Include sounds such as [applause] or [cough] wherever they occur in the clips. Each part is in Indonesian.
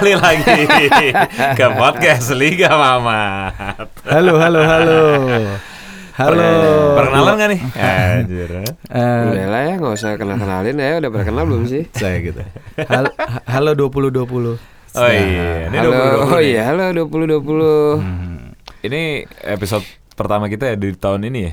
kembali lagi ke podcast Liga Mamat. Halo, halo, halo. Halo. Perkenalan gak nih? Anjir. Eh, Udah lah ya nggak usah kenal kenalin ya udah pernah kenal belum sih? [laughs] saya gitu. Hal- halo 2020. Oh iya, ini halo, 2020 oh iya halo 2020 Hmm, Ini episode pertama kita ya di tahun ini ya.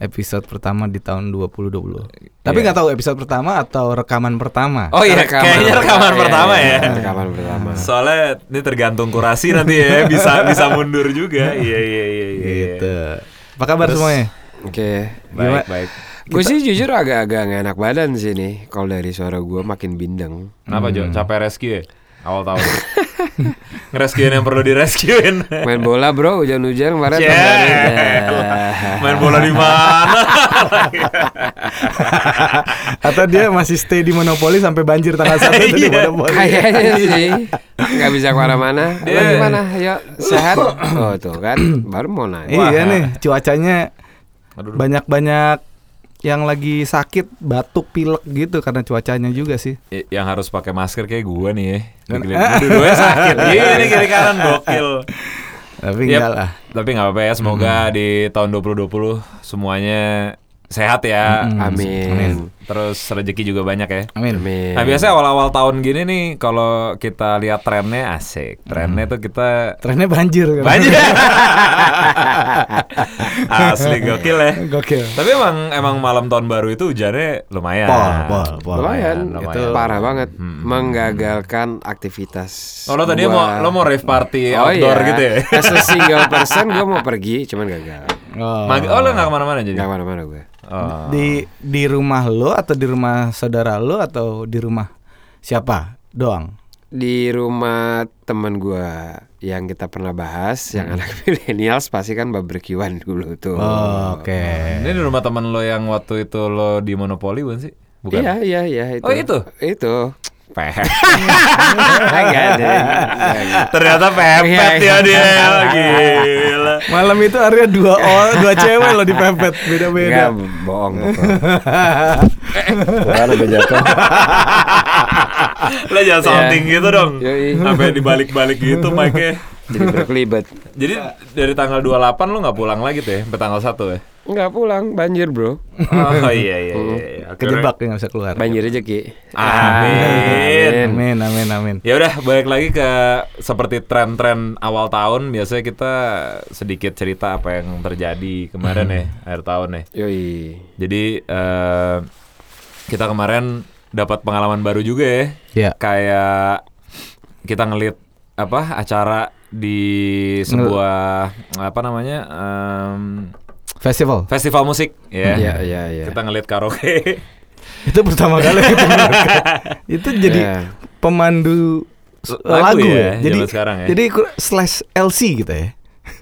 Episode pertama di tahun 2020. Tapi nggak tahu episode pertama atau rekaman pertama. Oh iya, Rekaman. kayaknya rekaman Iya, pertama iya, ya. Rekaman pertama. Soalnya ini tergantung kurasi nanti ya, [laughs] bisa bisa mundur juga. Iya iya iya iya. Gitu. Apa kabar Terus- semuanya? Oke. Baik baik. Gue sih jujur agak-agak gak enak badan sih nih. Kalau dari suara gue makin bindeng. Kenapa Jo? Capek rescue ya? Awal tahun. [laughs] [laughs] Ngerescuein yang perlu direscuein. Main bola bro, hujan-hujan kemarin. Yeah. kemarin. [laughs] Main bola di mana? [laughs] Atau dia masih stay di Monopoli sampai banjir tanggal 1 itu di Iya. Monopoli. Kayaknya sih nggak bisa ke mana-mana. Lo Iya. gimana? Ayo sehat? [coughs] Oh tuh kan, baru mau nanya. Iya nih, cuacanya banyak-banyak yang lagi sakit, batuk, pilek gitu karena cuacanya juga sih. Yang harus pakai masker kayak gue nih ya. Dua-duanya sakit. [laughs] Iya, ini kiri kanan gokil. Tapi Yep. enggak lah. Tapi nggak apa-apa ya. Semoga di tahun 2020 semuanya sehat ya. Mm-mm. Amin. Amin. Terus rezeki juga banyak ya. Amin. Amin. Nah biasanya awal-awal tahun gini nih kalau kita lihat trennya asik. Trennya tuh kita Trennya banjir kan. banyak. [laughs] Asli gokil ya. Gokil. Tapi emang emang malam tahun baru itu hujannya lumayan. Pol, pol, pol. Lumayan, lumayan. itu parah banget Hmm. menggagalkan aktivitas. Oh lo tadi gua. mau lo mau rave party Oh outdoor iya. gitu ya? As a single person gue mau pergi, cuman gagal. Oh. Mag- oh lo nggak ke mana-mana jadi? Gak mana-mana gue. Oh. Di di rumah lo atau di rumah saudara lo atau di rumah siapa doang? Di rumah teman gue yang kita pernah bahas, yang anak [laughs] milenials pasti kan barbekyuan dulu tuh. Oh, Oke. Ini di rumah teman lo yang waktu itu lo di Monopoli bukan sih? Bukan. Iya iya iya itu. Oh, itu? Itu. Peh. Enggak ada. Ternyata pepet Iya, ya iya. dia. Gila. Malam itu Arya dua orang, dua cewek lo dipepet Enggak beda-beda. bohong. [laughs] Wah, udah jatuh. Lo jangan salting Iya. gitu dong. Sampai dibalik-balik gitu mic-nya. Jadi berkelibet. Jadi dari tanggal 28 lo nggak pulang lagi tuh ya? Sampai tanggal 1 ya? Enggak pulang, banjir, Bro. Oh iya iya iya. iya. Kejebak nggak bisa keluar. Banjir rezeki. Amin. Amin, amin, amin. Ya udah balik lagi ke seperti tren-tren awal tahun biasanya kita sedikit cerita apa yang terjadi kemarin ya akhir tahun ya. Yoi. Jadi eh, kita kemarin dapat pengalaman baru juga ya. Ya. Kayak kita ngelit apa acara di sebuah apa namanya em, Festival. festival musik ya. Iya, iya, iya. Kita ngelit karaoke. [laughs] Itu pertama kali. [laughs] Itu jadi Iya. pemandu Lagu lagu, ya, ya. Jadi sekarang ya. jadi slash LC gitu ya.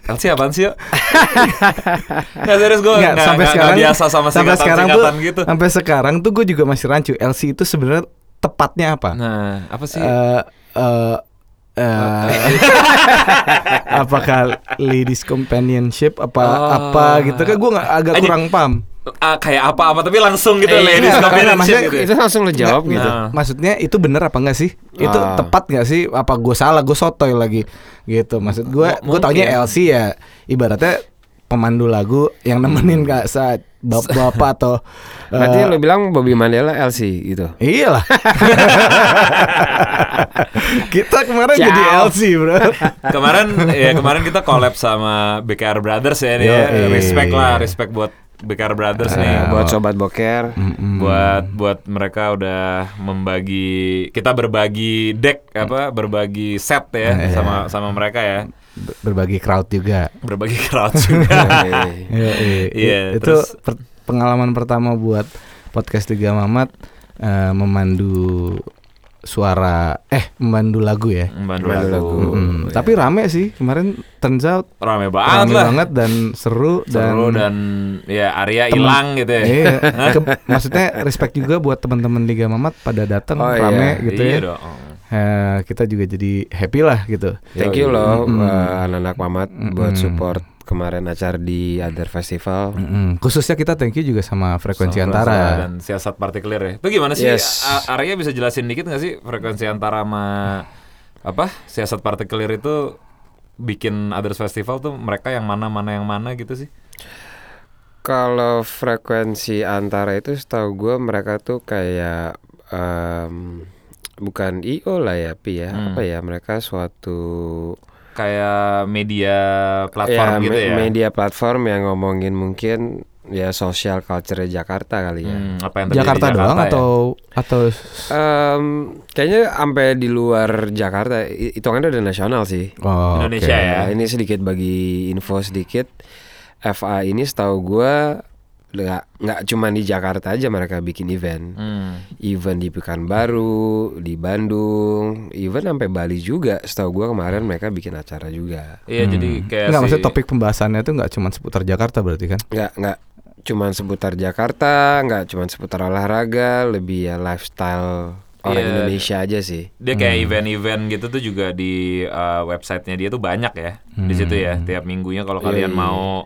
Elsi apaan sih yuk? [laughs] Nggak serius gue Nggak, sampai nggak- sekarang nggak biasa sama sampai sekarang tuh singkatan gitu. sampai sekarang tuh gue juga masih rancu LC itu sebenarnya tepatnya apa? Nah, apa sih? Eh eh eh, [laughs] apakah ladies companionship apa Oh. apa gitu kan gue agak kurang paham Ah, kayak apa-apa tapi langsung gitu Eh, ladies iya, companionship gitu. ya? Itu langsung lo jawab Nggak, gitu. Nah. maksudnya itu bener apa enggak sih itu Ah. tepat nggak sih apa gue salah gue sotoy lagi gitu maksud gue gue taunya. LC ya ibaratnya pemandu lagu yang nemenin kak saat bapak-bapak [laughs] atau Berarti eh, lo bilang Bobby Mandela LC gitu. Iyalah. [laughs] kita kemarin Ciao. jadi LC, Bro. [laughs] kemarin ya kemarin kita collab sama BKR Brothers ya nih. ya. Yoi. Respect lah, respect buat BKR Brothers nih. Ah, Buat sobat boker. Mm-mm. buat buat mereka udah membagi kita berbagi deck apa berbagi set ya Iya. sama sama mereka ya berbagi crowd juga. berbagi crowd juga. [laughs] Iya, iya. Iya, itu terus- per- pengalaman pertama buat podcast Liga Mamat eh, memandu suara eh memandu lagu ya. Membantu lagu. lagu. Mm, Tapi rame sih kemarin turns out rame banget rame lah banget dan seru dan seru dan ya Arya hilang gitu ya Iya, [laughs] ke- maksudnya respect juga buat teman-teman Liga Mamat pada datang Oh, rame iya. gitu iya ya. dong Eh, kita juga jadi happy lah gitu. Thank you loh Mm-mm. uh, anak-anak Mamat buat Mm-mm. support kemarin acara di Other Festival. Mm-mm. Khususnya kita thank you juga sama frekuensi Sama antara. dan siasat partikelir ya itu gimana sih Yes. Arya bisa jelasin dikit nggak sih frekuensi antara sama apa siasat partikelir itu bikin others festival tuh mereka yang mana mana yang mana gitu sih Kalau frekuensi antara itu setahu gue mereka tuh kayak em, bukan IO lah ya Pi ya Hmm. apa ya mereka suatu kayak media platform ya, gitu me- ya media platform yang ngomongin mungkin ya social culture Jakarta kali ya. Hmm, apa yang terjadi Jakarta, di doang ya? atau atau Em, kayaknya sampai di luar Jakarta i- hitungannya udah nasional sih. oh, Indonesia oke. ya? Ini sedikit bagi info sedikit. FA ini setahu gua nggak nggak cuma di Jakarta aja mereka bikin event. Hmm. Event di Pekanbaru, di Bandung, event sampai Bali juga. Setahu gua kemarin mereka bikin acara juga. Iya jadi kayak Enggak, si- maksudnya topik pembahasannya tuh nggak cuma seputar Jakarta berarti kan? nggak nggak cuman seputar Jakarta, nggak cuman seputar olahraga, lebih ya lifestyle orang Iya. Indonesia aja sih. dia kayak event-event gitu tuh juga di uh, websitenya dia tuh banyak ya di situ ya tiap minggunya kalau kalian iya. mau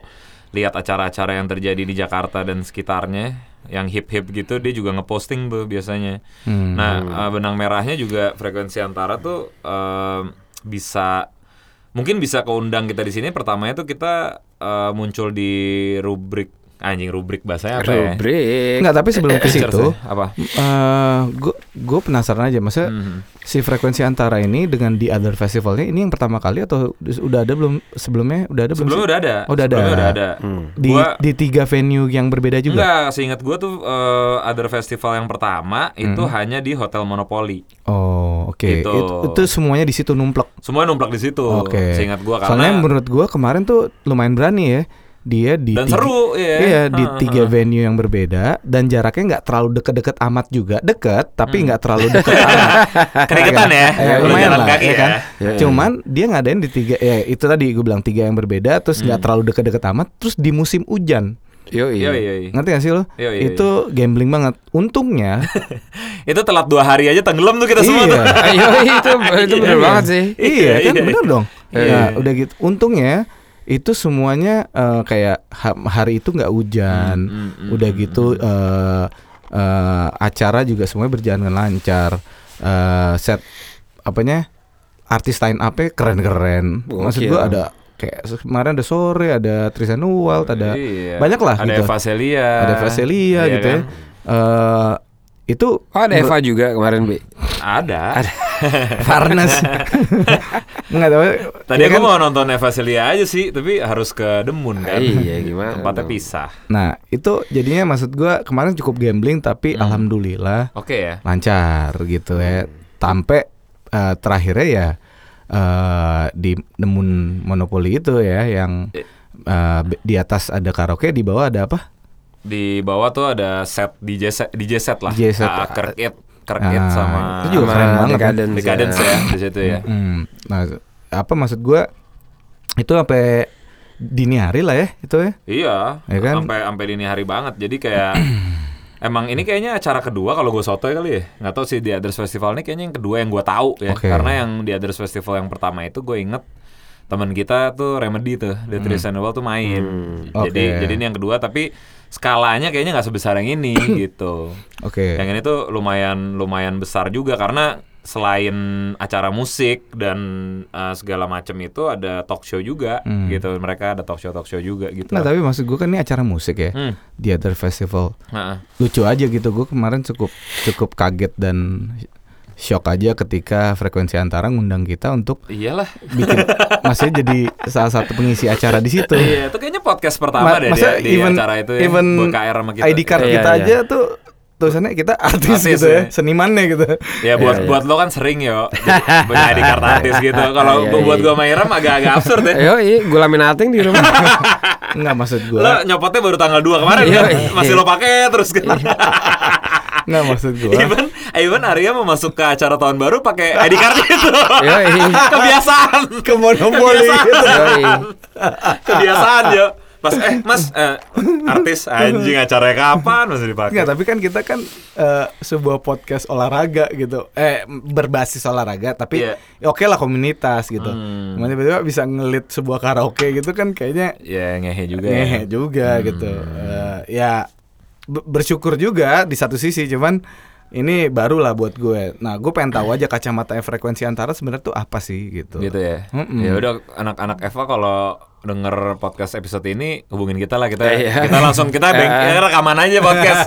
lihat acara-acara yang terjadi di Jakarta dan sekitarnya yang hip-hip gitu dia juga ngeposting tuh biasanya. Hmm. Nah uh, benang merahnya juga frekuensi antara tuh um, bisa mungkin bisa keundang kita di sini pertamanya tuh kita uh, muncul di rubrik anjing rubrik bahasanya apa ya? Rubrik. Enggak, tapi sebelum ke Features situ, ya? apa? gue gue penasaran aja, maksudnya Mhm. si frekuensi antara ini dengan di other festivalnya ini yang pertama kali atau udah ada belum sebelumnya udah ada belum Sebelumnya sih? udah ada. Oh, udah ada. Udah ada. Hmm. di Gua- di tiga venue yang berbeda juga. Enggak, seingat gua tuh eh, other festival yang pertama itu Hmm. hanya di Hotel Monopoly. Oh, oke. Gitu. Itu, itu semuanya di situ numplek. Semua numplak di situ. Oke. Seingat gua karena Soalnya menurut gua kemarin tuh lumayan berani ya. Dia di dan tiga- seru ya. Iya di tiga venue yang berbeda dan jaraknya nggak terlalu deket-deket amat juga deket tapi Hmm. nggak terlalu deket [laughs] amat Kedeketan ya, Eh, kalau lumayan jalan lah kaki ya ya. kan Ya, ya. cuman dia ngadain di tiga ya itu tadi gue bilang tiga yang berbeda terus nggak Hmm. terlalu deket-deket amat terus di musim hujan Yoi. Iya, iya, iya. ngerti gak sih lo Iya, iya, itu gambling banget untungnya [laughs] Itu telat dua hari aja tenggelam tuh kita semua tuh. iya [laughs] Yoi itu itu bener Iya. banget sih. iya kan iya. bener dong Iya. Nah, udah gitu untungnya itu semuanya eh, kayak ha- hari itu nggak hujan Hmm, hmm, udah hmm, gitu eh, eh, acara juga semuanya berjalan dengan lancar Eh, set apanya artis line up keren-keren maksud Gokil. gua ada kayak kemarin ada sore ada Tristan Walt ada Iya. banyak lah Ada gitu Eva Celia. ada Vaselia Iya gitu kan? ya Eh, itu Oh ada Eva juga kemarin Bi. Ada. [laughs] Farnes [laughs] nggak tahu Tadi ya aku kan? mau nonton Eva Celia aja sih, tapi harus ke Demun kan. Iya gimana? Tempatnya pisah. Nah itu jadinya maksud gua kemarin cukup gambling tapi Hmm. alhamdulillah Oke ya. lancar gitu ya. Sampai eh, terakhirnya ya eh, di nemun monopoli itu ya yang be- di atas ada karaoke di bawah ada apa? Di bawah tuh ada set DJ set, DJ set lah. DJ set. Ah, Kirk It, Kirk It Ah, sama itu juga Sama keren banget kan? Decadence, Decadence ya di situ ya. Hmm, Nah apa maksud gua itu sampai dini hari lah ya itu ya. Iya, Ya kan? sampai sampai dini hari banget. Jadi kayak [clears throat] emang ini kayaknya acara kedua kalau gue sotoy kali ya. Nggak tahu sih di Others Festival ini kayaknya yang kedua yang gue tahu ya. Oke. Karena yang di Others Festival yang pertama itu gue inget teman kita tuh Remedy tuh, The Tristan Noel tuh main. Hmm. Jadi jadi ini yang kedua tapi skalanya kayaknya nggak sebesar yang ini [clears throat] gitu. Oke. Yang ini tuh lumayan lumayan besar juga karena selain acara musik dan uh, segala macam itu ada talk show juga Hmm. gitu. Mereka ada talk show talk show juga gitu. Nah tapi maksud gua kan ini acara musik ya Hmm. di other festival Heeh. lucu aja gitu gue kemarin cukup cukup kaget dan shock aja ketika frekuensi antara ngundang kita untuk Iyalah. bikin [laughs] maksudnya jadi salah satu pengisi acara di situ. Iya, itu kayaknya podcast pertama Ma- deh dia, di even- acara itu ya, even BKR sama kita. ID card Iya, kita iya. aja tuh tulisannya kita artis, Artis, gitu ya, ya. senimannya gitu. Ya buat Iya, iya. buat lo kan sering yo [laughs] punya ID card artis gitu. Kalau Iya, buat iya. gua sama Iram agak-agak absurd ya. Yoi, gula minating di rumah. [laughs] Enggak maksud Lo gua. nyopotnya baru tanggal 2 kemarin Iya, kan? iya. Masih lo pakai terus kan. Enggak maksud gua. Even even Arya mau masuk ke acara tahun baru pakai ID card itu. Kebiasaan. Ke monopoli gitu. Yoi. Kebiasaan yo. Pas eh Mas eh, artis anjing acaranya kapan masih dipakai. Enggak, tapi kan kita kan eh, sebuah podcast olahraga gitu. Eh berbasis olahraga tapi ya oke lah komunitas gitu. Hmm. Cuman tiba-tiba bisa ngelit sebuah karaoke gitu kan kayaknya Ya ngehe juga. ya. ngehe juga Hmm. gitu. Eh, ya bersyukur juga di satu sisi cuman ini baru lah buat gue. Nah, gue pengen tahu aja kacamata frekuensi antara sebenarnya tuh apa sih gitu. Gitu ya. Mm-mm. Ya udah anak-anak Eva kalau denger podcast episode ini hubungin kita lah kita Iya. kita langsung kita bank, [laughs] ya, rekaman aja podcast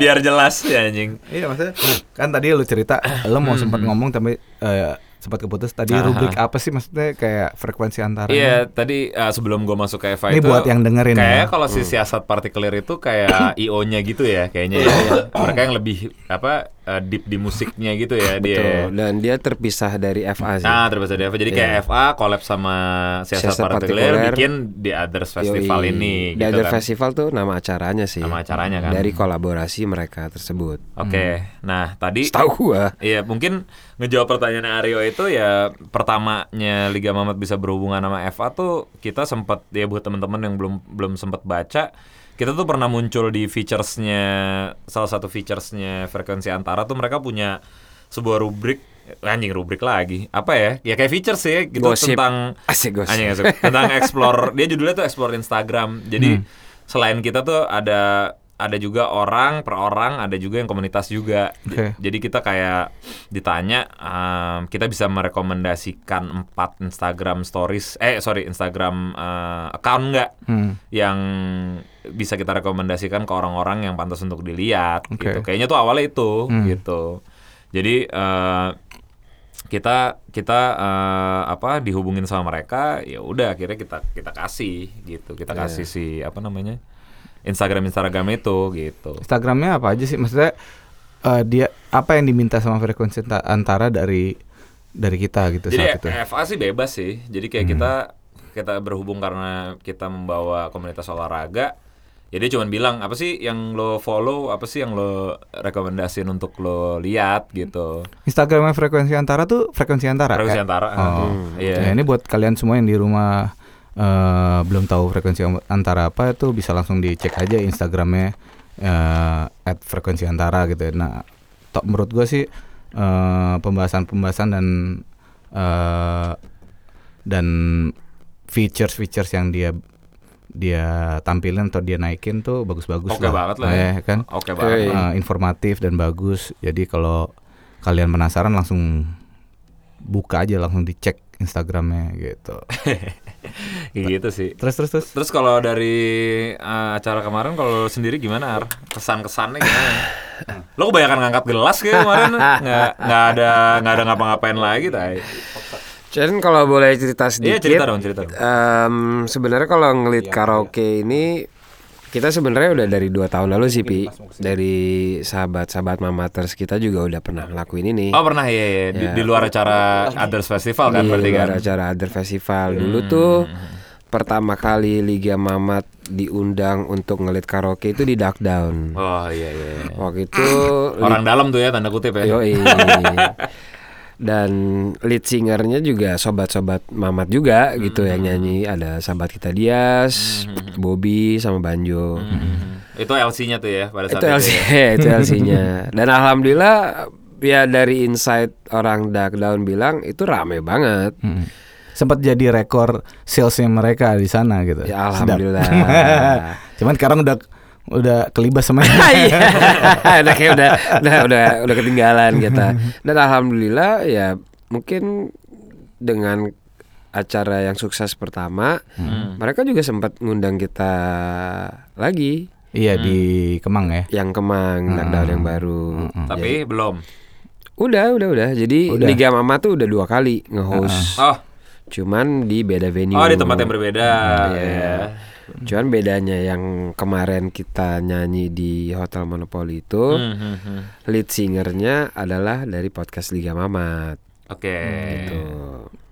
biar jelas ya anjing. Iya maksudnya kan tadi lu cerita lo mau sempat ngomong tapi eh, sempat keputus tadi rubrik apa sih maksudnya kayak frekuensi antara Iya, tadi uh, sebelum gua masuk ke Eva Ini itu buat yang dengerin Kayak ya. kalau si siasat partikelir itu kayak [coughs] IO-nya gitu ya kayaknya ya. [coughs] Mereka yang lebih apa uh, deep di musiknya gitu ya dia. Betul. Dan dia terpisah dari FA sih. Nah, terus ada Eva. Jadi kayak Iya. FA collab sama siasat, Siasat partikelir Partikelir. bikin di Others Festival Yoi. ini The gitu Other kan. Festival tuh nama acaranya sih. Nama acaranya kan. Dari kolaborasi mereka tersebut. Oke. Nah, tadi Setahu gua. Iya, mungkin ngejawab pertanyaan Aryo itu ya pertamanya Liga Mamat bisa berhubungan sama FA tuh kita sempat ya buat teman-teman yang belum belum sempat baca kita tuh pernah muncul di featuresnya salah satu featuresnya frekuensi antara tuh mereka punya sebuah rubrik anjing rubrik lagi apa ya ya kayak features ya gitu Gosip. tentang Asik gosip. anjing asik. tentang [laughs] explore dia judulnya tuh explore Instagram jadi selain kita tuh ada ada juga orang per orang ada juga yang komunitas juga Oke. jadi kita kayak ditanya em, kita bisa merekomendasikan empat Instagram stories eh sorry Instagram eh, account nggak Hmm. yang bisa kita rekomendasikan ke orang-orang yang pantas untuk dilihat Oke. gitu kayaknya tuh awalnya itu Hmm. gitu jadi eh, kita kita eh, apa dihubungin sama mereka ya udah akhirnya kita kita kasih gitu kita kasih si apa namanya Instagram Instagram itu gitu Instagramnya apa aja sih maksudnya eh, dia apa yang diminta sama frekuensi anta- antara dari dari kita gitu Jadi saat itu FA sih bebas sih. Jadi kayak kita kita berhubung karena kita membawa komunitas olahraga. Ya dia cuma bilang apa sih yang lo follow, apa sih yang lo rekomendasiin untuk lo lihat gitu. Instagramnya frekuensi antara tuh frekuensi antara Frekuensi kayak- antara. Oh. Iya. Ya, ini buat kalian semua yang di rumah eh, belum tahu frekuensi antara apa itu bisa langsung dicek aja Instagramnya eh, at frekuensi antara gitu. ya. Nah, tok menurut gue sih eh, pembahasan-pembahasan dan eh, dan features-features yang dia dia tampilin atau dia naikin tuh bagus-bagus Oke lah. banget lah ya. kan. Oke banget. Eh, Eh, informatif dan bagus. Jadi kalau kalian penasaran langsung buka aja langsung dicek Instagramnya gitu. [laughs] [laughs] Gitu sih. Terus terus terus. Terus kalau dari uh, acara kemarin kalau sendiri gimana Ar? Kesan-kesannya gimana? [laughs] Lo kebanyakan ngangkat gelas kayak kemarin nggak nggak ada nggak ada ngapa-ngapain lagi tay. Chen kalau boleh cerita Iya sedikit. cerita dong cerita dong. em, sebenarnya kalau ngelit karaoke ini kita sebenarnya udah dari dua tahun lalu sih pi dari sahabat-sahabat mamaters kita juga udah pernah ngelakuin ini Oh pernah ya, ya. Di, di luar acara Others Festival kan di berarti kan? luar acara other festival dulu tuh pertama kali Liga Mamat diundang untuk ngelit karaoke itu di Dark Down Oh iya iya. iya. waktu itu Orang dalam tuh ya tanda kutip ya. Yoi. [laughs] Dan lead singernya juga sobat-sobat Mamat juga gitu yang nyanyi ada sahabat kita Dias, Bobby sama Banjo. Itu LC-nya tuh ya pada saat Itu itu. LC, ya. [laughs] itu LC-nya. Dan alhamdulillah ya dari insight orang Dark Down bilang itu rame banget. Hmm. Sempat jadi rekor salesnya mereka di sana gitu. Ya alhamdulillah. [laughs] Cuman sekarang udah udah kelibas sama [laughs] Iya, [laughs] udah kayak udah udah udah udah ketinggalan kita. [laughs] Dan alhamdulillah ya mungkin dengan acara yang sukses pertama, mereka juga sempat ngundang kita lagi Iya di Kemang ya. yang Kemang, lockdown yang baru. Tapi belum. Udah, udah, udah. Jadi Udah. Liga Mama tuh udah dua kali nge-host. Oh, Cuman di beda venue. oh di tempat yang berbeda. Iya. ya. Cuman bedanya yang kemarin kita nyanyi di Hotel Monopoly itu Hmm, hmm, hmm. lead singernya adalah dari podcast Liga Mamat Oke. gitu.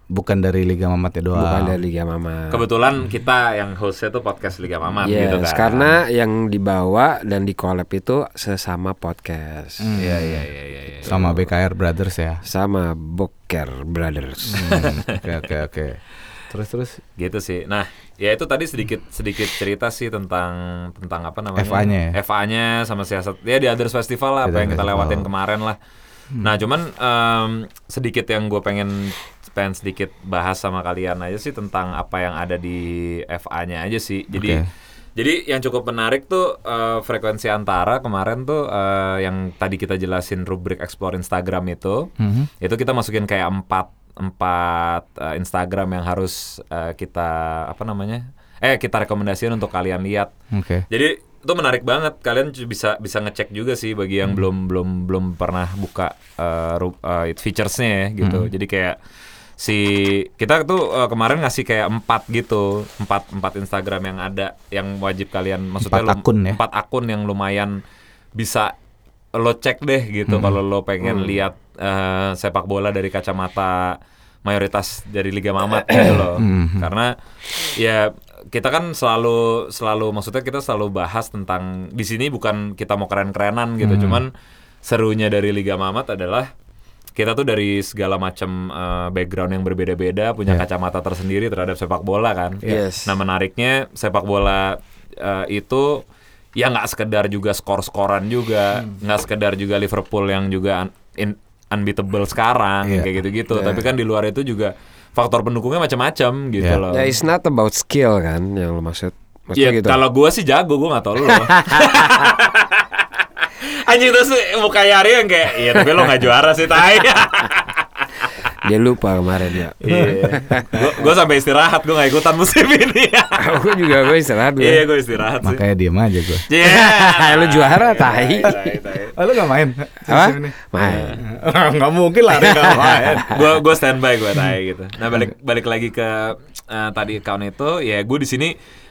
Bukan dari Liga Mamat ya doang. Bukan dari Liga Mamat. Kebetulan kita yang hostnya tuh podcast Liga Mamat Yes, gitu kan. karena yang dibawa dan di collab itu sesama podcast. Iya iya iya iya. iya. Sama BKR Brothers ya. Sama Boker Brothers. Hmm, Oke oke oke. Terus terus gitu sih. Nah, ya itu tadi sedikit sedikit cerita sih tentang tentang apa namanya? FA-nya ya? FA-nya sama siasat. Ya di Others Festival lah apa yang kita lewatin kemarin lah. Nah, cuman em, sedikit yang gue pengen pengen sedikit bahas sama kalian aja sih tentang apa yang ada di FA-nya aja sih. Jadi Oke. Jadi yang cukup menarik tuh eh, frekuensi antara kemarin tuh eh, yang tadi kita jelasin rubrik explore Instagram itu, Mhm. itu kita masukin kayak empat empat eh, Instagram yang harus eh, kita apa namanya? Eh kita rekomendasiin untuk kalian lihat. Oke. Jadi itu menarik banget. Kalian bisa bisa ngecek juga sih bagi yang belum belum belum pernah buka ru- eh, featuresnya ya gitu. Jadi kayak si kita tuh eh, kemarin ngasih kayak empat gitu, empat empat Instagram yang ada yang wajib kalian maksudnya Empat lum- akun ya? empat akun yang lumayan bisa lo cek deh gitu kalau lo pengen lihat eh, sepak bola dari kacamata mayoritas dari Liga Mamat [coughs] gitu loh. Karena ya kita kan selalu selalu maksudnya kita selalu bahas tentang di sini bukan kita mau keren-kerenan gitu, cuman serunya dari Liga Mamat adalah kita tuh dari segala macam eh, background yang berbeda-beda punya Yeah. kacamata tersendiri terhadap sepak bola kan. Yes. Nah menariknya sepak bola eh, itu ya nggak sekedar juga skor-skoran juga, nggak sekedar juga Liverpool yang juga un- in- unbeatable sekarang Iya. kayak gitu-gitu. Tapi kan di luar itu juga faktor pendukungnya macam-macam gitu Iya. loh. Ya it's not about skill kan yang lo maksud. Maksudnya Iya, gitu. kalau gua sih jago, gua nggak tau lu. [laughs] Anjing terus muka Yari yang kayak, iya tapi lo nggak juara sih, tai. [laughs] Dia lupa kemarin ya. Iya. Gua, gua sampai istirahat, gua nggak ikutan musim ini. [laughs] Aku juga gue istirahat gue. Iya, gua istirahat sih. Makanya diem aja gue. Iya. [laughs] Lu juara tai. Tai, tai. Oh, lu gak main? Apa? Musim ini? Main. Nggak mungkin lah nggak main. [laughs] Gua gua standby gua tai gitu. Nah, balik balik lagi ke eh, tadi account itu, ya gue di sini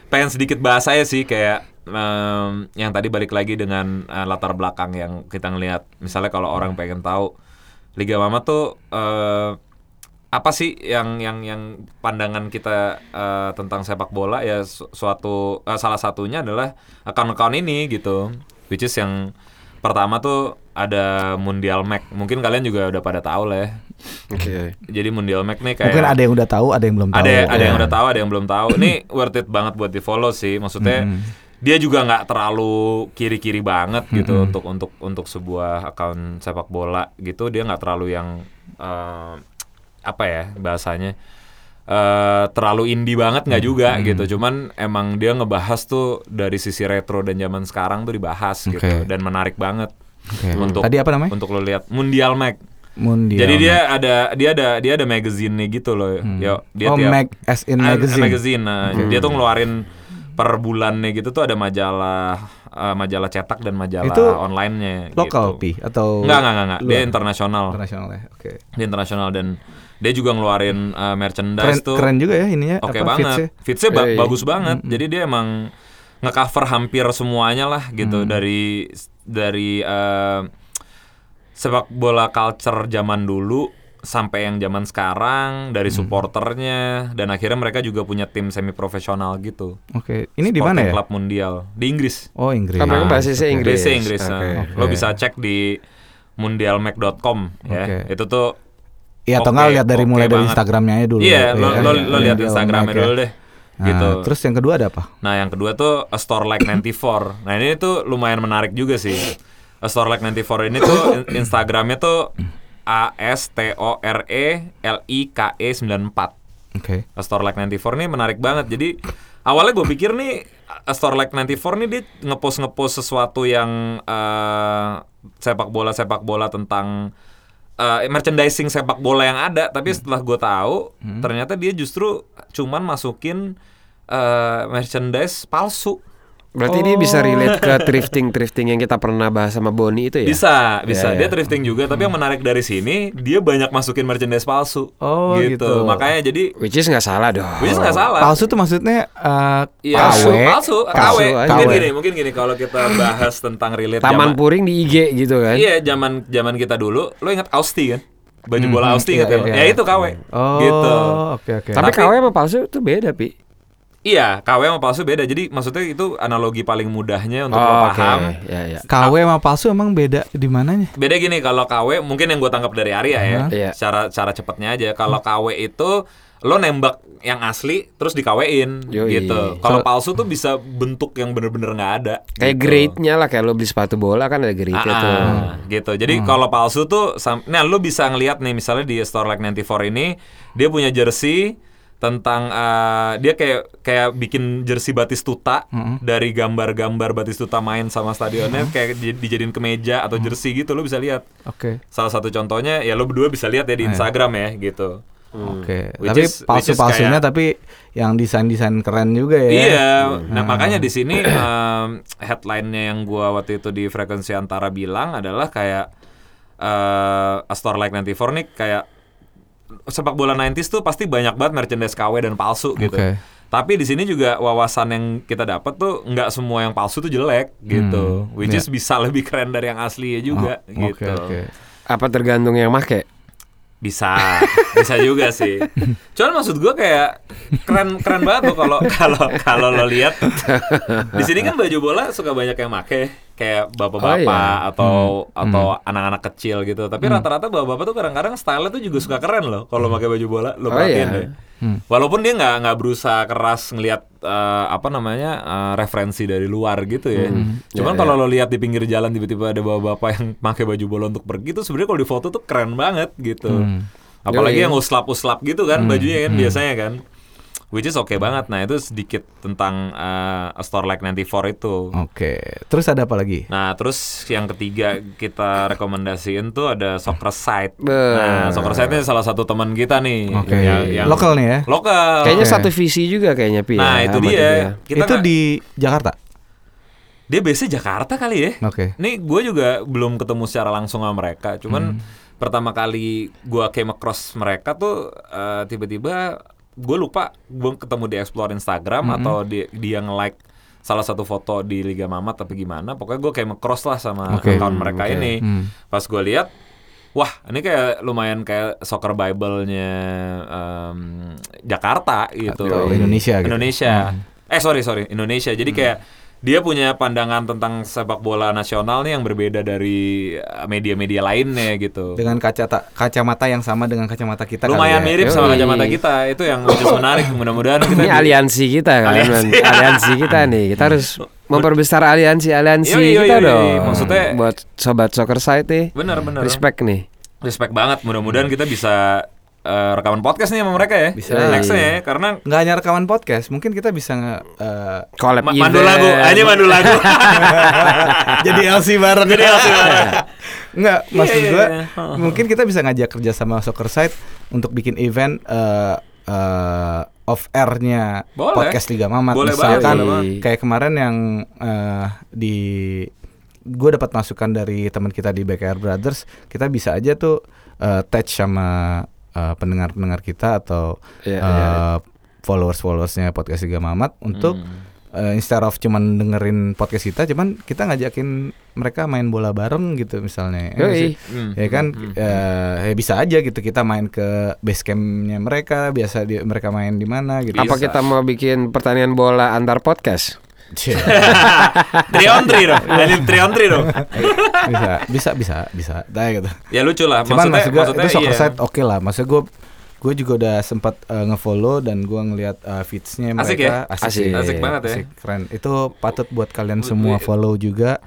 pengen sedikit bahas aja sih kayak em, yang tadi balik lagi dengan eh, latar belakang yang kita ngelihat. Misalnya kalau orang pengen tahu Liga Mama tuh eh, apa sih yang yang yang pandangan kita eh, tentang sepak bola ya su- suatu eh, salah satunya adalah account-account ini gitu. Which is yang pertama tuh ada Mundial Mac. Mungkin kalian juga udah pada tahu lah ya. Oke. Jadi Mundial Mac nih kayak Mungkin ada yang udah tahu, ada yang belum tahu. ada ada yang Ya. udah tahu, ada yang belum tahu. Ini worth it banget buat di follow sih. Maksudnya Mm-mm. Dia juga nggak terlalu kiri-kiri banget gitu untuk untuk untuk sebuah akun sepak bola gitu. Dia nggak terlalu yang eh, apa ya bahasanya eh terlalu indie banget nggak juga gitu. Cuman emang dia ngebahas tuh dari sisi retro dan zaman sekarang tuh dibahas gitu Oke. dan menarik banget Oke. untuk Tadi apa namanya? untuk lo lihat Mundial Mac. Mundial. Jadi dia ada dia ada dia ada magazine-nya gitu loh. Yo, dia oh, tiap mag as in Ah, magazine. Nah, Dia tuh ngeluarin per bulannya gitu tuh ada majalah eh, majalah cetak dan majalah Itu online-nya Lokal gitu. pi atau Enggak, enggak, enggak, enggak. Dia internasional. internasional ya. Oke. Dia internasional dan dia juga ngeluarin Keren, merchandise tuh. keren juga ya ininya. Oke apa, banget. fitsnya. Fitsnya ba- Hey. bagus banget. Jadi dia emang ngecover hampir semuanya lah gitu dari dari eh, sepak bola culture zaman dulu sampai yang zaman sekarang dari supporternya dan akhirnya mereka juga punya tim semi profesional gitu. Oke. Ini di mana Sporting ya? Club Mundial di Inggris. Oh, Inggris. Kan Nah, basisnya Inggris. Basisnya Inggris. Oke. nah. Oke. Lo bisa cek di mundialmac.com ya. Oke. Itu tuh Iya, atau Oke, nggak lihat dari oke mulai dari banget. Instagramnya aja dulu. Iya, ya lo kan? lo, Iya, lo lihat Mundial Instagramnya Mag ya. dulu deh. Nah, gitu. Terus yang kedua ada apa? Nah, yang kedua tuh A Store Like 94. Nah, ini tuh lumayan menarik juga sih. A Store Like 94 ini tuh in- [coughs] Instagramnya tuh A S T O R E L I K E 94. Oke. A Store Like 94 ini menarik banget. Jadi awalnya gue pikir nih A Store Like 94 nih dia ngepost ngepost sesuatu yang eh, sepak bola sepak bola tentang eh, merchandising sepak bola yang ada. Tapi setelah gue tahu ternyata dia justru cuman masukin eh, merchandise palsu. Berarti dia bisa relate ke thrifting-thrifting yang kita pernah bahas sama Boni itu ya? Bisa, bisa. Ya, Dia ya. thrifting juga. Tapi yang menarik dari sini dia banyak masukin merchandise palsu. Oh, gitu. Makanya jadi Which is nggak salah dong. Which is nggak salah. Palsu tuh maksudnya eh Iya, KW. palsu, palsu, KW. Palsu aja. Mungkin KW. gini, mungkin gini kalau kita bahas tentang relate Taman zaman- Puring di IG gitu kan? Iya, zaman zaman kita dulu, lo ingat Austi kan? Baju Hmm, bola hmm, Austi iya, ingat ya? iya, Ya iya. itu KW. Oh, Gitu. oke oke. Tapi, Tapi- KW sama palsu itu beda, Pi. Iya, KW sama palsu beda. Jadi maksudnya itu analogi paling mudahnya untuk lo Oh, oke. paham. Ya, ya. KW sama palsu emang beda di mananya? Beda gini kalau KW mungkin yang gue tangkap dari Arya ya. Aha. Iya. Cara cara cepatnya aja. Kalau KW itu lo nembak yang asli terus dikawin Yoi. gitu. Kalau palsu tuh bisa bentuk yang bener-bener nggak ada. Kayak gitu. grade-nya lah kayak lo beli sepatu bola kan ada grade-nya Ah, tuh. gitu. Jadi kalau palsu tuh, sam- nah lu bisa ngelihat nih misalnya di Store Like 94 ini dia punya jersey tentang eh, dia kayak kayak bikin jersey Batistuta Mm-mm. dari gambar-gambar Batistuta main sama stadionnya kayak di- dijadiin kemeja atau jersey gitu lo bisa lihat. Oke. Salah satu contohnya ya lo berdua bisa lihat ya di Ah, ya. Instagram ya gitu. Oke. Which Tapi palsu-palsunya kayak- tapi yang desain-desain keren juga ya. Iya, nah makanya di sini em, headline-nya yang gua waktu itu di frekuensi antara bilang adalah kayak eh A Store Like 94 nih kayak sepak bola 90s tuh pasti banyak banget merchandise KW dan palsu gitu. Oke. Tapi di sini juga wawasan yang kita dapat tuh nggak semua yang palsu tuh jelek gitu. Hmm, Which iya. is bisa lebih keren dari yang asli ya juga Oh, gitu. Oke, oke. Apa tergantung yang make? Bisa, bisa juga sih. Cuman maksud gua kayak keren keren banget tuh kalau kalau kalau lo lihat di sini kan baju bola suka banyak yang make kayak bapak-bapak Oh, iya. atau Hmm. atau anak-anak kecil gitu. Tapi rata-rata bapak-bapak tuh kadang-kadang style tuh juga suka keren loh kalau pakai baju bola. Lo Oh, perhatiin iya. deh. Hmm. Walaupun dia nggak nggak berusaha keras ngelihat eh, apa namanya eh, referensi dari luar gitu ya. Cuman Ya, kalau lo lihat di pinggir jalan tiba-tiba ada bapak-bapak yang [laughs] pakai baju bola untuk pergi tuh sebenarnya kalau di foto tuh keren banget gitu. Hmm. Apalagi Yoi. yang uslap-uslap gitu kan bajunya kan biasanya kan. Which is oke banget. Nah, itu sedikit tentang A Store Like 94 itu. Oke. Terus ada apa lagi? Nah, terus yang ketiga kita rekomendasiin tuh ada Soccer Site. Nah, Soccer Site ini salah satu teman kita nih. Oke. Yang- yang- Lokal nih ya. Lokal. Kayaknya Oke. satu visi juga kayaknya Pi. Nah, ya, itu sama dia. ya. Kita itu nggak- di Jakarta. dia biasanya Jakarta kali ya. Oke. Nih gue juga belum ketemu secara langsung sama mereka. Cuman pertama kali gue came across mereka tuh eh, tiba-tiba gue lupa gue ketemu di explore Instagram atau di, dia nge-like salah satu foto di Liga Mamat tapi gimana. Pokoknya gue came across lah sama Oke. account mereka oke. ini. Hmm. Pas gue lihat Wah, ini kayak lumayan kayak soccer Bible-nya em, Jakarta gitu. Atau Indonesia gitu. Indonesia. Eh sorry sorry Indonesia. Jadi kayak dia punya pandangan tentang sepak bola nasional nih yang berbeda dari uh, media-media lainnya gitu. Dengan kacata kacamata yang sama dengan kacamata kita kali Lumayan ya. mirip sama Yoi. kacamata kita. Itu yang [laughs] menarik. Mudah-mudahan kita Ini di- aliansi kita kan, Aliansi. aliansi, aliansi kita nih. Kita harus memperbesar aliansi aliansi Yoi, yoi, kita yoi. dong. Maksudnya- buat sobat soccer site nih, benar-benar respect nih. respect banget. Mudah-mudahan kita bisa uh, rekaman podcast nih sama mereka ya. Bisa. Nextnya ya, karena Nggak hanya rekaman podcast, mungkin kita bisa nge- Collab ma- mandu lagu, aja mandu lagu. [laughs] jadi LC bareng. Jadi LC bareng. Enggak, Iya, maksud iya, gua iya. mungkin kita bisa ngajak kerja sama Soccer Site untuk bikin event eh eh, off air-nya Boleh. podcast Liga Mamat. Boleh Misalkan banget, kayak kemarin yang eh, di gue dapat masukan dari teman kita di BKR Brothers, kita bisa aja tuh eh, touch sama eh, pendengar-pendengar kita atau Iya, eh, iya. followers-followersnya podcast Liga Mamat untuk Hmm. eh, instead of cuman dengerin podcast kita, cuman kita ngajakin mereka main bola bareng gitu misalnya. Ya sih? Hmm, Ya kan, hmm. eh, ya bisa aja gitu kita main ke base campnya mereka, biasa di, mereka main di mana gitu. Apa Bisa. kita mau bikin pertandingan bola antar podcast? Three dong. On three dong. bisa, bisa, bisa, bisa, Nah, gitu. Ya lucu lah. Cuman maksudnya, maksud maksudnya itu soccer iya. oke lah. Maksud gue gue juga udah sempat eh, ngefollow dan gue ngelihat eh, feedsnya mereka Asik ya? asik, Asik. sih. Asik banget ya. Asik, keren. Itu patut buat kalian semua follow juga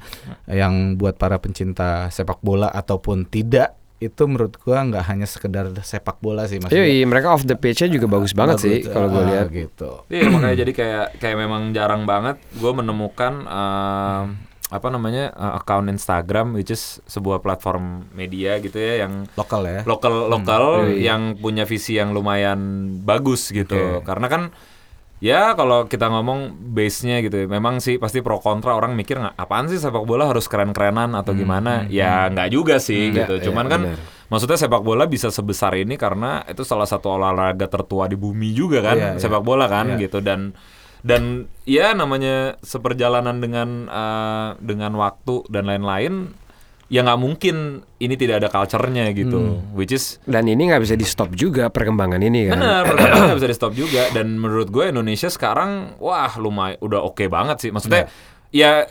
yang buat para pencinta sepak bola ataupun tidak itu menurut gua nggak hanya sekedar sepak bola sih maksudnya. Yoi, mereka off the pitch-nya juga bagus banget sih kalau gue ah, lihat. gitu. Iya makanya jadi kayak kayak memang jarang banget gue menemukan em, apa namanya uh, account Instagram which is sebuah platform media gitu ya yang Lokal ya. lokal lokal Yoi. yang punya visi yang lumayan bagus gitu Oke. karena kan ya kalau kita ngomong base-nya gitu ya, memang sih pasti pro kontra orang mikir nggak apaan sih sepak bola harus keren-kerenan atau gimana ya nggak juga sih Hmm, gitu iya, cuman iya, kan benar. maksudnya sepak bola bisa sebesar ini karena itu salah satu olahraga tertua di bumi juga kan iya. sepak bola kan Iya. gitu dan dan ya namanya seperjalanan dengan eh, dengan waktu dan lain-lain ya nggak mungkin ini tidak ada culture-nya gitu Hmm. which is Dan ini nggak bisa di stop juga perkembangan ini kan. Benar, perkembangan nggak bisa [clears throat] di stop juga dan menurut gue Indonesia sekarang wah lumayan udah oke banget sih. Maksudnya ya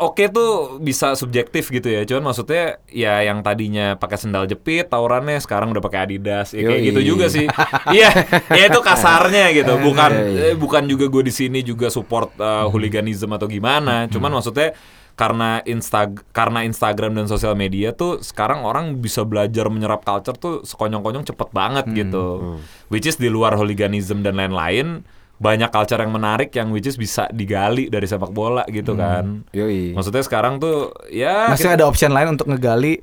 oke tuh bisa subjektif gitu ya. Cuman maksudnya ya yang tadinya pakai sendal jepit tawurannya sekarang udah pakai Adidas. Ya, kayak Yoi. gitu juga sih. [laughs] Iya, ya itu kasarnya gitu. Bukan Yoi. eh, bukan juga gue di sini juga support uh, hooliganism atau gimana. Cuman maksudnya karena insta karena Instagram dan sosial media tuh sekarang orang bisa belajar menyerap culture tuh sekonyong-konyong cepet banget gitu. Which is di luar hooliganism dan lain-lain banyak culture yang menarik yang which is bisa digali dari sepak bola gitu kan. Yoi. Maksudnya sekarang tuh ya Masih ada option lain untuk ngegali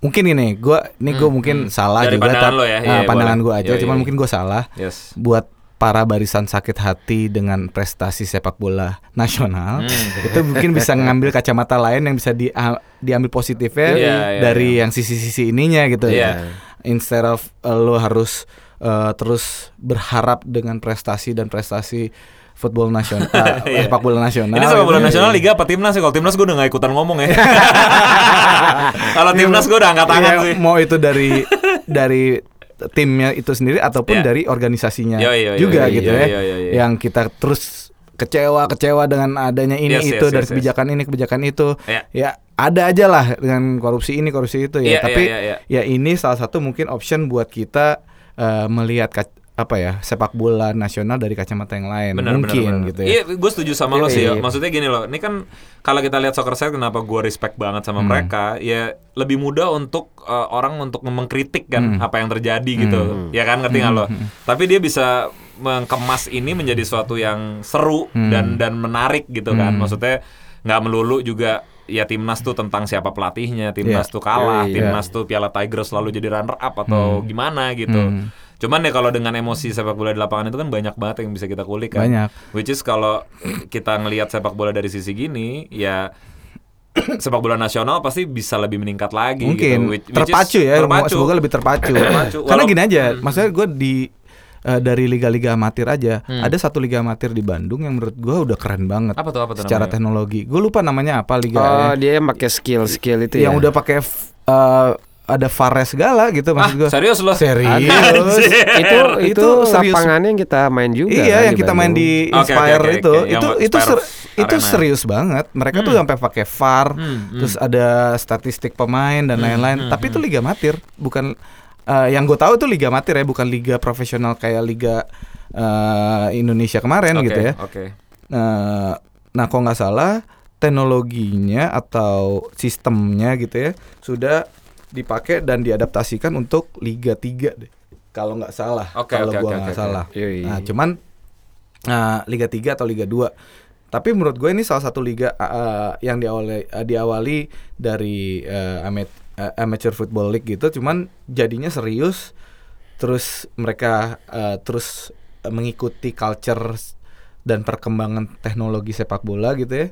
mungkin ini gua ini gue mungkin salah Hmm, Dari juga pandangan tapi- ya? ah, Iya, pandangan gue aja cuman mungkin gue salah yes. buat para barisan sakit hati dengan prestasi sepak bola nasional Hmm. [laughs] itu mungkin bisa ngambil kacamata lain yang bisa di, diambil positifnya Iya, iya, dari yang sisi-sisi ininya gitu Iya. instead of uh, lo harus uh, terus berharap dengan prestasi dan prestasi football nasional uh, [laughs] sepak bola nasional Ini sepak bola gitu. nasional liga apa timnas sih? Kalau timnas gue udah gak ikutan ngomong ya. [laughs] Kalau timnas gue udah angkat tangan Iya, sih. mau itu dari dari timnya itu sendiri ataupun Iya. dari organisasinya Iya, iya, iya, juga iya, gitu iya, ya iya, iya, iya. yang kita terus kecewa kecewa dengan adanya ini Yes, itu yes, dari yes, yes. kebijakan ini kebijakan itu Iya. ya ada aja lah dengan korupsi ini korupsi itu ya Iya, tapi iya, iya, ya ini salah satu mungkin option buat kita eh, melihat apa ya sepak bola nasional dari kacamata yang lain Benar, mungkin benar, benar. gitu ya Iya, gue setuju sama lo Iya, sih. yo. Maksudnya gini loh, ini kan kalau kita lihat soccer side kenapa gue respect banget sama Hmm. mereka, ya lebih mudah untuk uh, orang untuk mengkritik kan Hmm. apa yang terjadi gitu, ya kan ngerti nggak lo? Tapi dia bisa mengkemas ini menjadi suatu yang seru Hmm. dan dan menarik gitu kan. Maksudnya nggak melulu juga ya timnas tuh tentang siapa pelatihnya, timnas Iya. tuh kalah, Iya, iya. timnas tuh Piala Tiger selalu jadi runner up atau gimana gitu. Hmm. Cuman ya kalau dengan emosi sepak bola di lapangan itu kan banyak banget yang bisa kita kulik kan. Banyak. Which is kalau kita ngelihat sepak bola dari sisi gini, ya sepak bola nasional pasti bisa lebih meningkat lagi. mungkin gitu. Which- which is terpacu ya terpacu. semoga lebih terpacu, Terpacu. karena gini aja Hmm. maksudnya gue di eh, dari liga-liga amatir aja ada satu liga amatir di Bandung yang menurut gue udah keren banget Apa tuh apa tuh secara namanya? teknologi gue lupa namanya apa liga Oh, dia pakai skill-skill itu yang ya. udah pakai eh, ada VAR segala gitu Ah, maksud gue serius lo? serius. Itu itu Itu serius. lapangannya yang kita main juga iya kan yang kita main di Oke, oke, Inspire oke, itu. Yang itu itu Inspire ser- itu Arena. serius banget. Mereka tuh sampai pakai VAR Hmm, terus ada statistik pemain dan lain-lain. tapi itu liga amatir bukan eh, yang gue tahu itu liga amatir ya bukan liga profesional kayak liga eh, Indonesia kemarin Oke, gitu ya. Oke. Nah, nah kalau nggak salah teknologinya atau sistemnya gitu ya sudah dipakai dan diadaptasikan untuk Liga 3 deh. Kalau nggak salah, Oke, kalau oke, gua nggak oke, salah. oke. Yoi. Nah, cuman nah, Liga 3 atau Liga 2. Tapi menurut gue ini salah satu liga uh, yang diawali uh, diawali dari uh, amat- uh, amateur football league gitu, cuman jadinya serius. Terus mereka uh, terus uh, mengikuti culture dan perkembangan teknologi sepak bola gitu ya.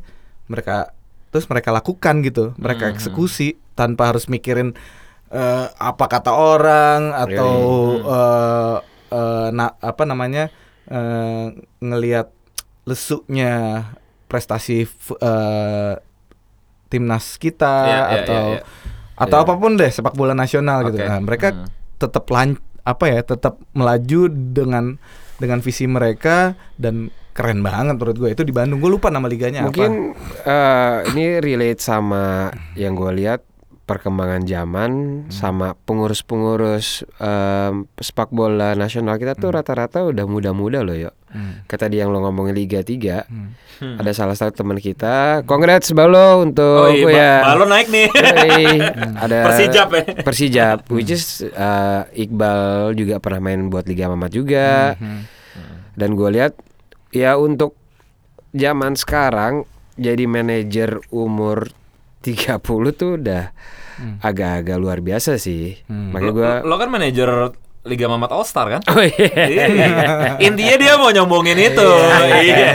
Mereka terus mereka lakukan gitu, mereka Hmm, eksekusi tanpa harus mikirin eh, apa kata orang atau eh, eh, na- apa namanya eh, ngelihat lesuknya prestasi eh, timnas kita Iya, iya, atau iya, iya. atau Iya. apa pun deh sepak bola nasional gitu. Oke. Nah, mereka Hmm. tetap lan apa ya tetap melaju dengan dengan visi mereka dan keren banget menurut gue itu di Bandung gue lupa nama liganya Mungkin eh, ini relate sama yang gue lihat perkembangan zaman sama pengurus-pengurus em, sepak bola nasional kita tuh rata-rata udah muda-muda loh yuk. Hmm. Kata dia yang lo ngomongin Liga 3 Hmm. Ada salah satu teman kita Congrats Balo untuk Oh iya, oh ya Ba- balon naik nih. Yoi, [laughs] ada Persijap ya. Persijap which is uh, Iqbal juga pernah main buat Liga Mamat juga Hmm. dan gue lihat ya untuk zaman sekarang jadi manajer umur [laughs] 30 tuh udah agak-agak luar biasa sih Hmm. makanya gue Lo kan manajer Liga Mamat All Star kan? oh iya Iya. Intinya dia mau nyombongin itu. Iya.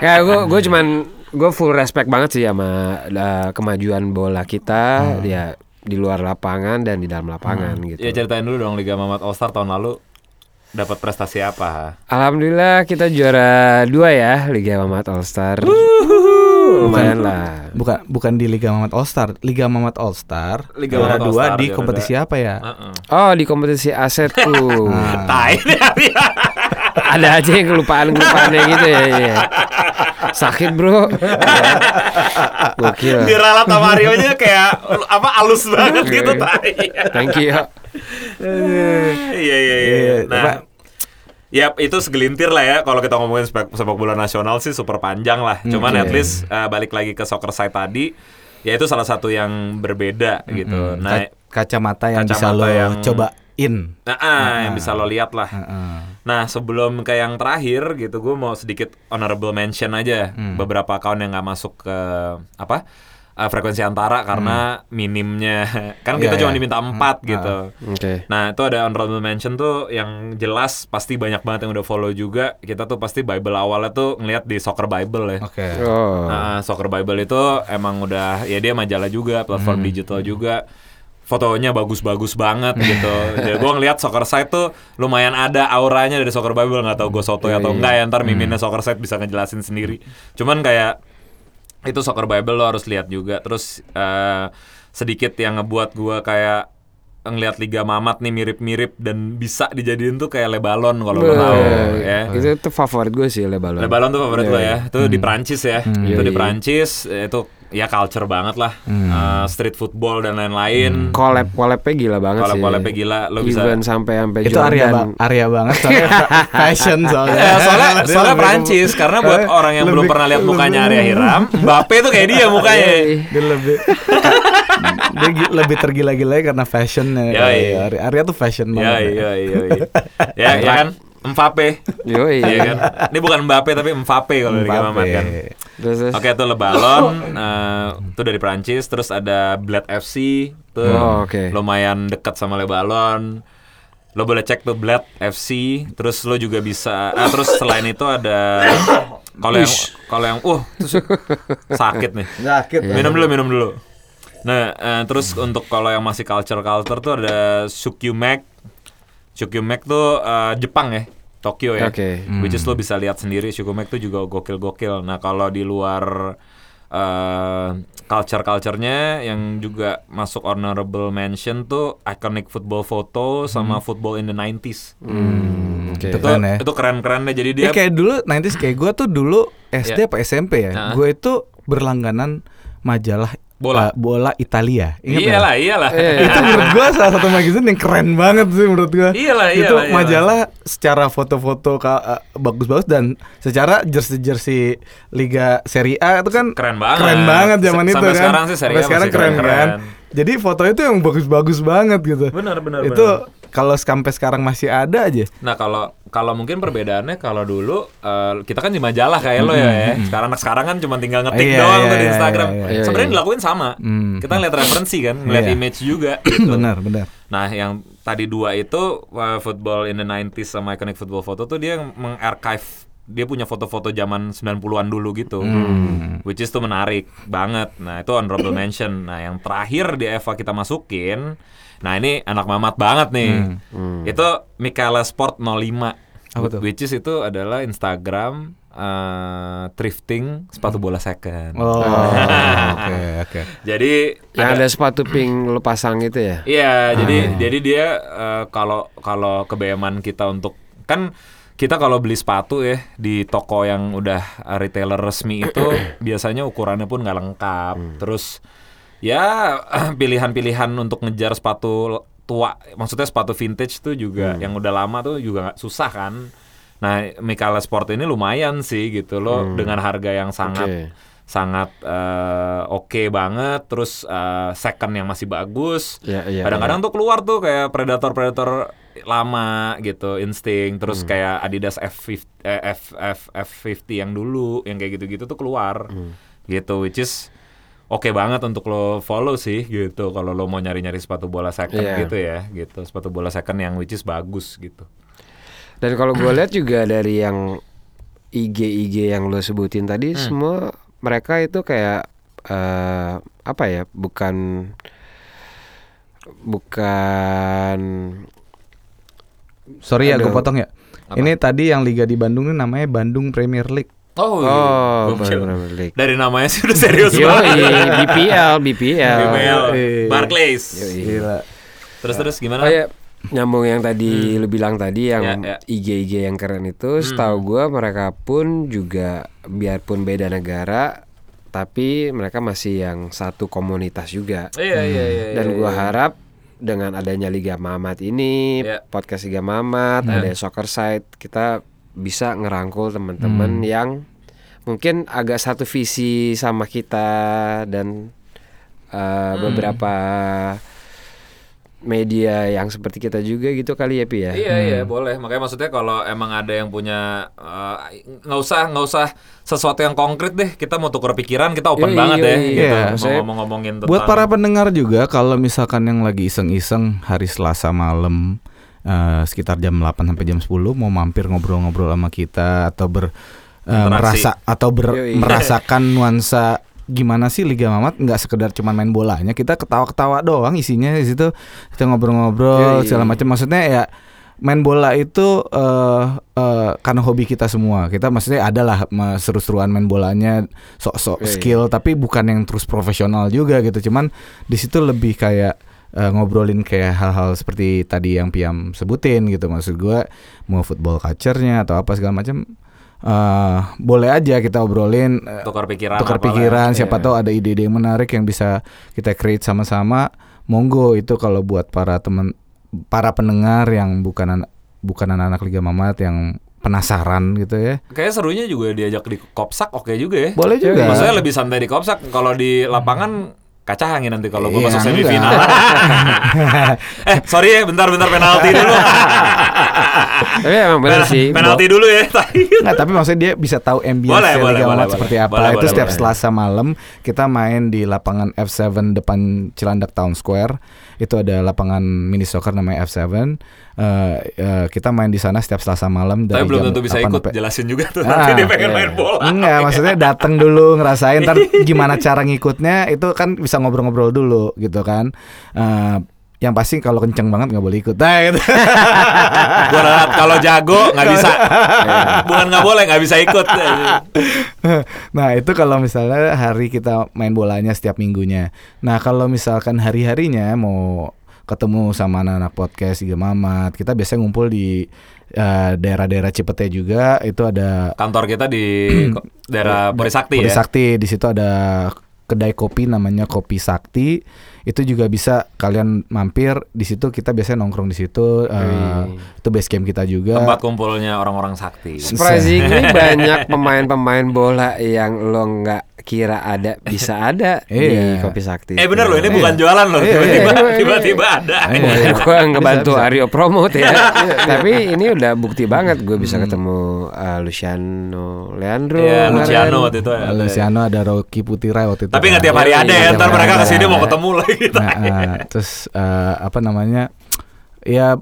ya gue gue cuman gue full respect banget sih sama uh, kemajuan bola kita ya di luar lapangan dan di dalam lapangan gitu. Ya ceritain dulu dong Liga Mamat All Star tahun lalu dapat prestasi apa? Alhamdulillah kita juara dua ya Liga Mamat All Star. Lumayan lah. bukan bukan di Liga Mamat All Star Liga Mamat All Star Liga juara Mamat All dua Star, di kompetisi apa ya Heeh. Oh di kompetisi asetku. [laughs] Tai nih Abi. Ada aja yang kelupaan kelupaannya gitu ya. iya. Sakit bro. Gokil. Diralat sama Mario-nya kayak apa halus banget gitu tai. Thank you. Iya iya iya. Iya, Nah, apa? Ya itu segelintir lah ya kalau kita ngomongin sepak, sepak bola nasional sih super panjang lah. Cuman Oke. at least eh, balik lagi ke soccer side tadi, ya itu salah satu yang berbeda gitu. Nah, Ka- kacamata yang bisa kacamata lo yang- cobain. nah, ah, yang bisa lo lihat lah. Heeh. Nah sebelum ke yang terakhir gitu, gue mau sedikit honorable mention aja beberapa account yang nggak masuk ke apa eh, frekuensi antara karena minimnya [laughs] kan kita Iya, cuma iya. diminta empat gitu. Oke. Nah itu ada honorable mention tuh yang jelas pasti banyak banget yang udah follow juga. Kita tuh pasti Bible awalnya tuh ngeliat di Soccer Bible ya. Oke. Oh. Nah, Soccer Bible itu emang udah ya dia majalah juga, platform digital juga. Fotonya bagus-bagus banget gitu. [laughs] Ya, gue ngeliat Soccer Site tuh lumayan ada auranya dari Soccer Bible nggak tahu gue sotoy Iya, atau iya. enggak ya ntar miminnya Soccer Site bisa ngejelasin sendiri. Cuman kayak itu Soccer Bible lo harus lihat juga. Terus eh, sedikit yang ngebuat gue kayak ngeliat Liga Mamat nih mirip-mirip dan bisa dijadiin tuh kayak Lebalon kalau lo tahu ya. Itu tuh favorit gue sih Lebalon. Lebalon tuh favorit Iya, lo iya. ya. Itu di Prancis ya. Itu Iya, di iya. Prancis itu ya culture banget lah. Eh, street football dan lain-lain. Collab collabnya gila banget sih. Collab-collabnya gila, lo bisa- Even sampai sampai Itu area ba- area banget soalnya [laughs] fashion soalnya. Ya, soalnya soalnya Prancis karena buat Eh, orang yang belum lebih- pernah lihat mukanya lebih- Arya Hiram, Mbappe tuh kayak dia mukanya. Iya, dia lebih dia lebih tergila-gila karena fashionnya. Ya, iya. Area, area tuh fashion Iya banget. iya iya iya. Ya ya kan Mbappe. Yoi. Iya kan. Ini bukan Mbappe tapi Mbappe kalau di. Mamat kan. Terus, terus. Oke itu Lebalon eh, itu dari Prancis terus ada Bled FC tuh Oh, oke. lumayan dekat sama Lebalon lo boleh cek tuh Bled FC terus lo juga bisa ah, terus selain itu ada kalau yang kalau yang uh sakit nih Sakit. minum dulu minum dulu nah eh, terus untuk kalau yang masih culture culture tuh ada Sukyumek Sukyumek tuh eh, Jepang ya Tokyo ya Oke. which is lo bisa lihat sendiri Sukyumek tuh juga gokil-gokil nah kalau di luar eh culture culturenya yang juga masuk honorable mention tuh iconic football photo sama football in the 90s Hmm, oke. Itu keren ya. itu keren-keren deh jadi Ya dia kayak dulu 90s kayak gue tuh dulu SD Ya. apa SMP ya. Nah. Gue itu berlangganan majalah Bola. uh, bola Italia. Ingat iyalah iyalah itu menurut gua salah satu magazine yang keren banget sih menurut gua. Iyalah, Itu iyalah, iyalah. majalah secara foto-foto uh, bagus-bagus dan secara jersey-jersey Liga Serie A itu kan Keren banget. Keren banget zaman S- itu sampai kan. sekarang sih Serie A sekarang keren, keren-keren. kan. Jadi fotonya itu yang bagus-bagus banget gitu. Benar, benar, Itu kalau sampai sekarang masih ada aja. Nah kalau kalau mungkin perbedaannya kalau dulu eh, kita kan di majalah kayak lo ya, ya. Sekarang anak sekarang kan cuma tinggal ngetik Iya, doang iya, tuh di iya, Instagram. iya, iya. Sebenarnya Iya, dilakuin sama. Hmm. Kita ngeliat referensi kan, ngeliat Iya. image juga. [clears throat] gitu. benar, benar. Nah yang tadi dua itu uh, football in the 90s sama iconic football photo tuh dia mengarchive dia punya foto-foto zaman 90-an dulu gitu. Which is tuh menarik banget. Nah, itu honorable [clears throat] mention. Nah, yang terakhir di Eva kita masukin, nah ini anak mamat banget nih. Itu Michaela Sport 05. Apa tuh? Which is itu adalah Instagram uh, thrifting sepatu bola second. Oh, [laughs] oke, oke. Jadi Yang ada sepatu pink lu pasang itu ya? Iya, jadi jadi dia eh, kalau kalau kebeyaman kita untuk kan kita kalau beli sepatu ya di toko yang udah retailer resmi itu [clears throat] biasanya ukurannya pun nggak lengkap. Terus ya [clears throat] pilihan-pilihan untuk ngejar sepatu tua, maksudnya sepatu vintage tuh juga yang udah lama tuh juga nggak susah kan. Nah, Mikala Sport ini lumayan sih gitu loh dengan harga yang sangat Oke. sangat eh, oke banget terus eh, second yang masih bagus Iya, iya, kadang-kadang tuh keluar tuh kayak predator-predator lama gitu insting terus kayak Adidas F50 eh, F, F, F50 yang dulu yang kayak gitu-gitu tuh keluar gitu which is oke banget untuk lo follow sih gitu kalau lo mau nyari-nyari sepatu bola second Iya. gitu ya gitu sepatu bola second yang which is bagus gitu Dan kalau gue lihat juga dari yang IG-IG yang lo sebutin tadi semua mereka itu kayak eh, apa ya? Bukan bukan Sorry ya, gue potong ya. Ini tadi yang liga di Bandung ini namanya Bandung Premier League. oh, Oh, Gokil. Premier League. dari namanya sih udah serius Yoi, banget BPL, BPL. BPL, Yoi. Barclays Gila. terus terus gimana Oh ya, nyambung yang tadi lu bilang tadi yang Ya, ya. IG-IG yang keren itu, setahu gua mereka pun juga biarpun beda negara, tapi mereka masih yang satu komunitas juga. Iya iya iya. Dan iya, gua iya. harap dengan adanya Liga Mamat ini, Iya. podcast Liga Mamat, ada Soccer Site, kita bisa ngerangkul teman-teman yang mungkin agak satu visi sama kita dan uh, beberapa media yang seperti kita juga gitu kali ya Pi ya. Iya iya boleh. Makanya maksudnya kalau emang ada yang punya eh, nggak usah nggak usah sesuatu yang konkret deh. Kita mau tukar pikiran kita open Yoi, banget yoi. ya. Gitu. Iya. Mau Saya- ngomong-ngomongin tentang. Buat para pendengar juga kalau misalkan yang lagi iseng-iseng hari Selasa malam eh, sekitar jam 8 sampai jam 10 mau mampir ngobrol-ngobrol sama kita atau ber eh, Interaksi. merasa atau ber- Yoi. merasakan nuansa gimana sih Liga Mamat? Nggak sekedar cuma main bolanya kita ketawa-ketawa doang isinya di situ. Kita ngobrol-ngobrol Yoi. segala macam. Maksudnya ya main bola itu eh eh, karena hobi kita semua. Kita maksudnya adalah seru-seruan main bolanya sok-sok Yoi. skill tapi bukan yang terus profesional juga gitu. Cuman di situ lebih kayak eh, ngobrolin kayak hal-hal seperti tadi yang Piam sebutin gitu. Maksud gua mau football culture-nya atau apa segala macam eh boleh aja kita obrolin eh, tukar pikiran. tukar apalah. pikiran siapa Iya. tahu ada ide-ide yang menarik yang bisa kita create sama-sama monggo itu kalau buat para teman para pendengar yang bukan anak bukan anak-anak Liga Mamat yang penasaran gitu ya Kayaknya serunya juga diajak di kopsak oke juga ya. boleh Iya, juga Maksudnya lebih santai di kopsak. Kalau di lapangan kacangin nanti kalau gue Iya, masuk semifinal. [laughs] eh sorry ya bentar-bentar penalti dulu. Tapi emang benar sih. penalti dulu ya. Nggak, tapi maksudnya dia bisa tahu ambience Boleh, boleh, Liga boleh, boleh. seperti apa. Boleh, itu boleh, setiap boleh. Selasa malam kita main di lapangan F7 depan Cilandak Town Square. Itu ada lapangan mini soccer namanya F7. Eh, eh, kita main di sana setiap Selasa malam Tapi dari belum jam tentu bisa 8 ikut. sampai- Jelasin juga tuh. Ah, nanti dia pengen iya. main bola. Enggak, maksudnya datang dulu ngerasain ntar [laughs] gimana cara ngikutnya itu kan bisa ngobrol-ngobrol dulu gitu kan. Eh, yang pasti kalau kenceng banget nggak boleh ikut. Nah, gitu. [laughs] Gua ralat kalau jago nggak bisa. Bukan nggak boleh nggak bisa ikut. nah itu kalau misalnya hari kita main bolanya setiap minggunya. Nah kalau misalkan hari harinya mau ketemu sama anak-anak podcast Liga Mamat, kita biasanya ngumpul di eh, daerah-daerah Cipete juga. Itu ada Kantor kita di [clears throat] daerah Porisakti Puri ya. Di situ ada kedai kopi namanya Kopi Sakti. Itu juga bisa kalian mampir di situ. Kita biasanya nongkrong di situ. Wih. itu base camp kita juga. Tempat kumpulnya orang-orang sakti. Surprisingly banyak pemain-pemain bola yang lo nggak kira ada bisa [laughs] ada di Iya. Kopi Sakti. Eh bener loh ini Iya. bukan jualan loh. Iya, Tiba-tiba iya. tiba-tiba ada. Iya. Ya, gue ngebantu. Aryo promote ya. Tapi ini udah bukti banget gue bisa ketemu uh, Luciano Leandro. Iya. Luciano waktu itu. ada. Luciano ada Rocky Putira waktu itu. Tapi nggak kan. tiap hari Iya, ada ya. iya, Ntar mereka ke sini mau ketemu lagi. Nah, eh, terus eh, apa namanya? Ya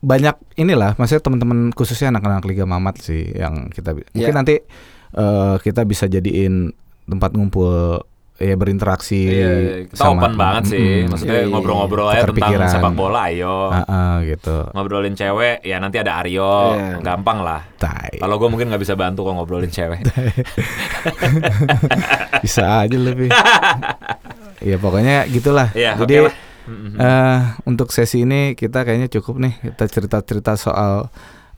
banyak inilah, maksudnya teman-teman khususnya anak-anak Liga Mamat sih yang kita mungkin Iya. nanti eh, kita bisa jadiin tempat ngumpul ya berinteraksi Iya, iya. kita open banget sih. Maksudnya Iya, iya. ngobrol-ngobrol aja tentang pikiran. sepak bola. Ayo. Ah, ah, gitu. Ngobrolin cewek ya nanti ada Aryo. Iya. Gampang lah. Kalau gue mungkin nggak bisa bantu kok ngobrolin cewek. [laughs] bisa aja lebih. [laughs] ya pokoknya gitulah. Iya, Jadi oke lah. Eh untuk sesi ini kita kayaknya cukup nih kita cerita-cerita soal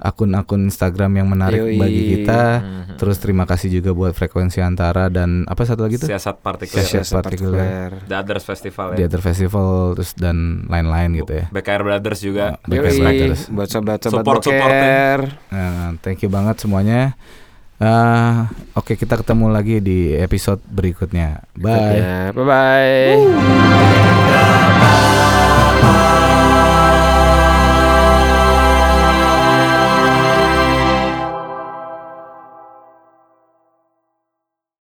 akun-akun Instagram yang menarik Yoi. bagi kita. Mhm. Terus terima kasih juga buat frekuensi antara dan apa satu lagi tuh? Siasat partikuler. Siasat Siasat partikuler. The Others Festival ya. Other Festival terus dan lain-lain gitu ya. BKR Brothers juga. Baik, Yoi, baik, terus. buat sobat-sobat Support-support ya. boker. Nah, thank you banget semuanya. Eh, Oke kita ketemu lagi di episode berikutnya. Bye. Bye bye.